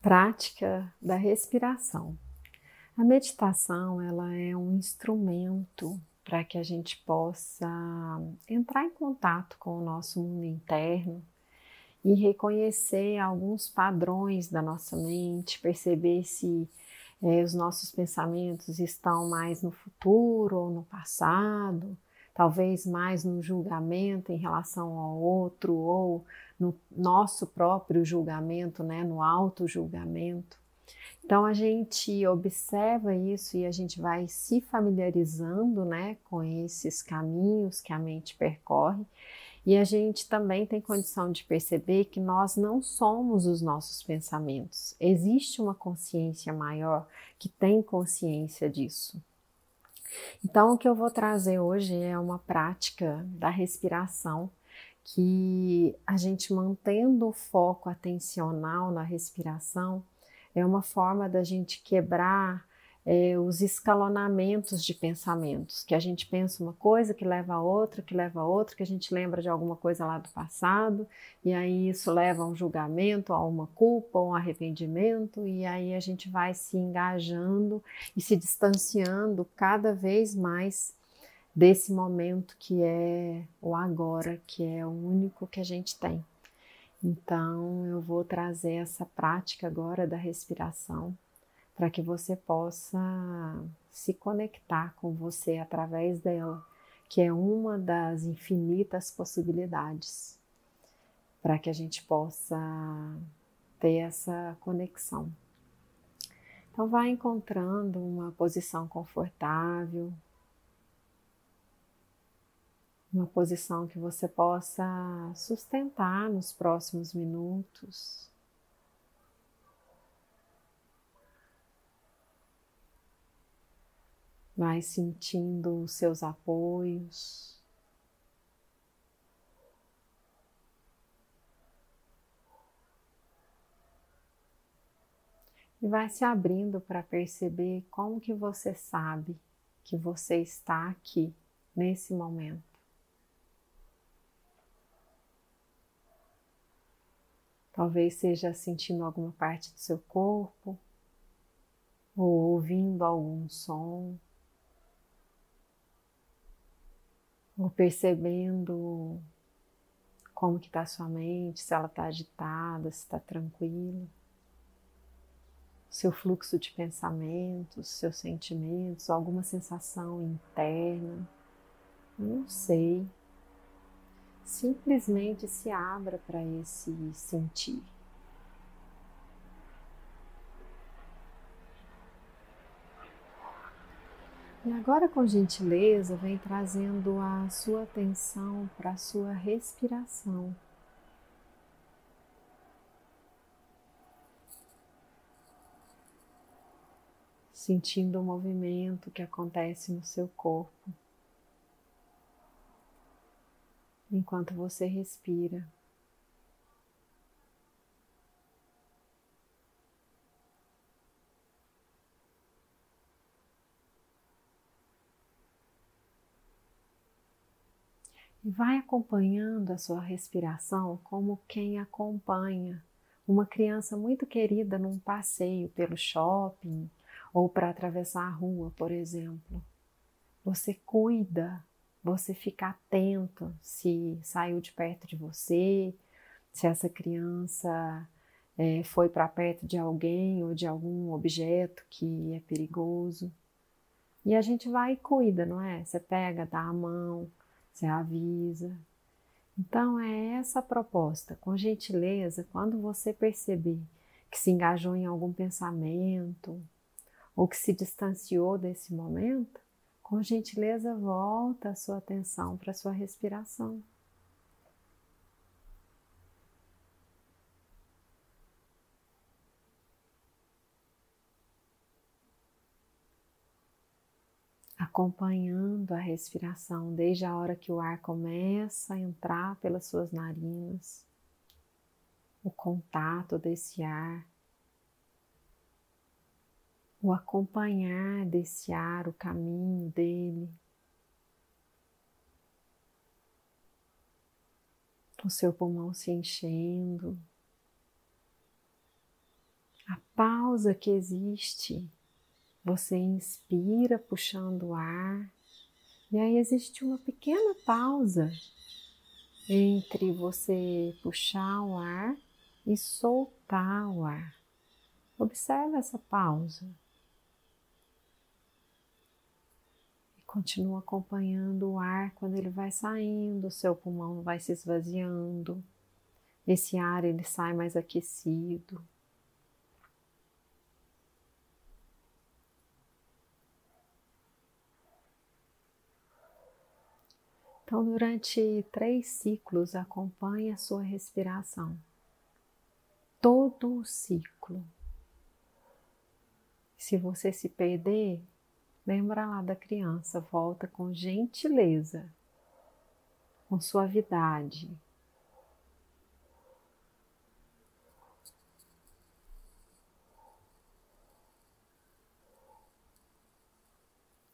Prática da respiração. A meditação ela é um instrumento para que a gente possa entrar em contato com o nosso mundo interno e reconhecer alguns padrões da nossa mente, perceber se é, os nossos pensamentos estão mais no futuro ou no passado, talvez mais no julgamento em relação ao outro ou no nosso próprio julgamento, né, no auto-julgamento. Então a gente observa isso e a gente vai se familiarizando, né, com esses caminhos que a mente percorre. E a gente também tem condição de perceber que nós não somos os nossos pensamentos. Existe uma consciência maior que tem consciência disso. Então, o que eu vou trazer hoje é uma prática da respiração que a gente mantendo o foco atencional na respiração é uma forma da gente quebrar é, os escalonamentos de pensamentos, que a gente pensa uma coisa que leva a outra, que leva a outra, que a gente lembra de alguma coisa lá do passado, e aí isso leva a um julgamento, a uma culpa, a um arrependimento, e aí a gente vai se engajando e se distanciando cada vez mais desse momento que é o agora, que é o único que a gente tem. Então, eu vou trazer essa prática agora da respiração para que você possa se conectar com você através dela, que é uma das infinitas possibilidades para que a gente possa ter essa conexão. Então, vai encontrando uma posição confortável, uma posição que você possa sustentar nos próximos minutos. Vai sentindo os seus apoios. E vai se abrindo para perceber como que você sabe que você está aqui nesse momento. Talvez seja sentindo alguma parte do seu corpo ou ouvindo algum som. Ou percebendo como que está sua mente, se ela está agitada, se está tranquila, seu fluxo de pensamentos, seus sentimentos, alguma sensação interna, não sei. Simplesmente se abra para esse sentir. E agora, com gentileza, vem trazendo a sua atenção para a sua respiração. Sentindo o movimento que acontece no seu corpo enquanto você respira. E vai acompanhando a sua respiração como quem acompanha uma criança muito querida num passeio pelo shopping ou para atravessar a rua, por exemplo. Você cuida, você fica atento se saiu de perto de você, se essa criança é, foi para perto de alguém ou de algum objeto que é perigoso. E a gente vai e cuida, não é? Você pega, dá a mão, você avisa. Então é essa a proposta. Com gentileza, quando você perceber que se engajou em algum pensamento ou que se distanciou desse momento, com gentileza volta a sua atenção para a sua respiração. Acompanhando a respiração desde a hora que o ar começa a entrar pelas suas narinas, o contato desse ar, o acompanhar desse ar, o caminho dele, o seu pulmão se enchendo, a pausa que existe. Você inspira puxando o ar, e aí existe uma pequena pausa entre você puxar o ar e soltar o ar. Observe essa pausa. E continua acompanhando o ar quando ele vai saindo, o seu pulmão vai se esvaziando. Esse ar ele sai mais aquecido. Então, durante três ciclos, acompanhe a sua respiração. Todo o ciclo. Se você se perder, lembra lá da criança, volta com gentileza, com suavidade.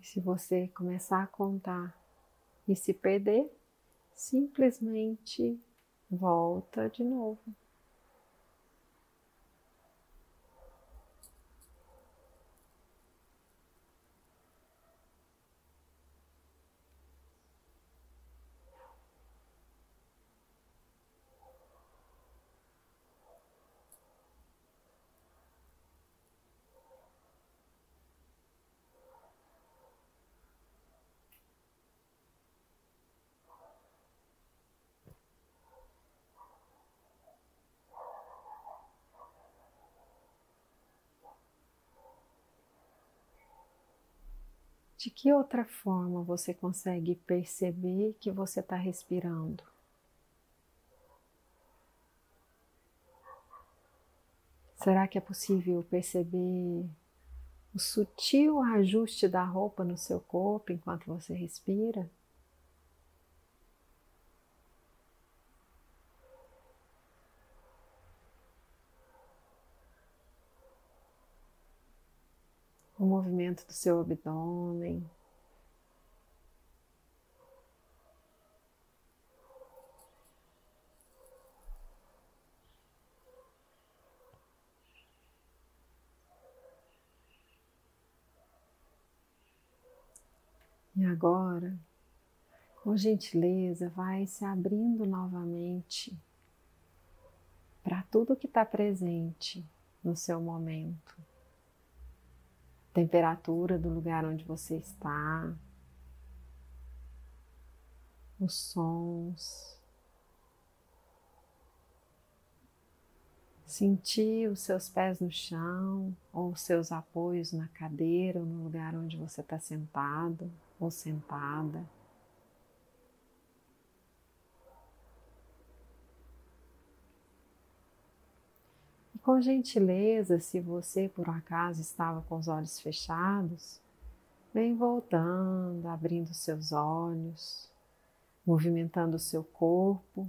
E se você começar a contar e se perder, simplesmente volta de novo. De que outra forma você consegue perceber que você está respirando? Será que é possível perceber o sutil ajuste da roupa no seu corpo enquanto você respira? O movimento do seu abdômen. E agora, com gentileza, vai se abrindo novamente para tudo que está presente no seu momento temperatura do lugar onde você está, os sons. Sentir os seus pés no chão ou os seus apoios na cadeira ou no lugar onde você está sentado ou sentada. Com gentileza, se você por um acaso estava com os olhos fechados, vem voltando, abrindo seus olhos, movimentando o seu corpo,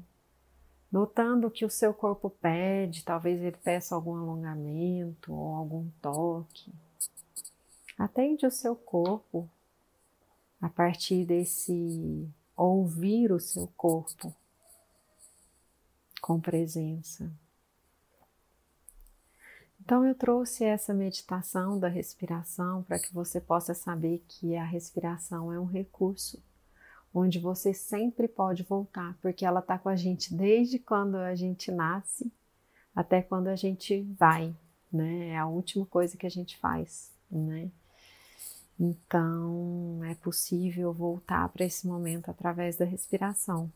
notando o que o seu corpo pede, talvez ele peça algum alongamento ou algum toque. Atende o seu corpo a partir desse ouvir o seu corpo com presença. Então, eu trouxe essa meditação da respiração para que você possa saber que a respiração é um recurso onde você sempre pode voltar, porque ela está com a gente desde quando a gente nasce até quando a gente vai, né? É a última coisa que a gente faz, né? Então, é possível voltar para esse momento através da respiração.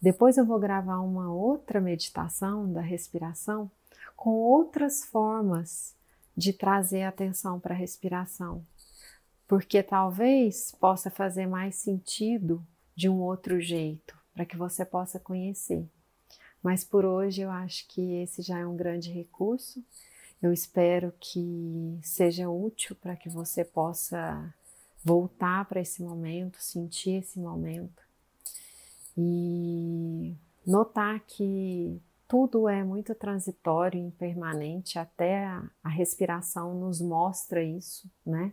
Depois eu vou gravar uma outra meditação da respiração com outras formas de trazer atenção para a respiração, porque talvez possa fazer mais sentido de um outro jeito, para que você possa conhecer. Mas por hoje eu acho que esse já é um grande recurso. Eu espero que seja útil para que você possa voltar para esse momento, sentir esse momento e notar que tudo é muito transitório e impermanente, até a, a respiração nos mostra isso, né?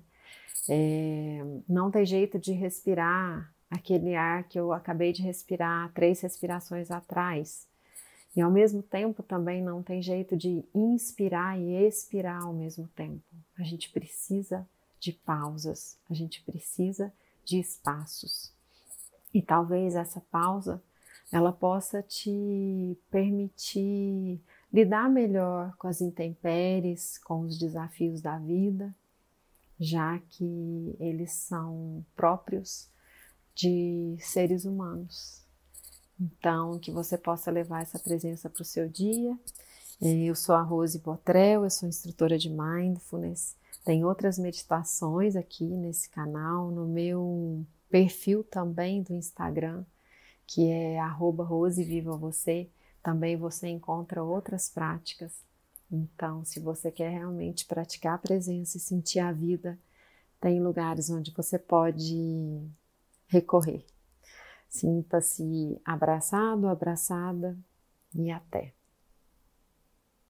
É, não tem jeito de respirar aquele ar que eu acabei de respirar três respirações atrás. E ao mesmo tempo também não tem jeito de inspirar e expirar ao mesmo tempo. A gente precisa de pausas, a gente precisa de espaços. E talvez essa pausa ela possa te permitir lidar melhor com as intempéries, com os desafios da vida, já que eles são próprios de seres humanos. Então, que você possa levar essa presença para o seu dia. Eu sou a Rose Botrel, eu sou instrutora de Mindfulness. Tem outras meditações aqui nesse canal, no meu perfil também do Instagram, que é arroba Rose Viva Você. Também você encontra outras práticas. Então, se você quer realmente praticar a presença e sentir a vida, tem lugares onde você pode recorrer. Sinta-se abraçado, abraçada e até.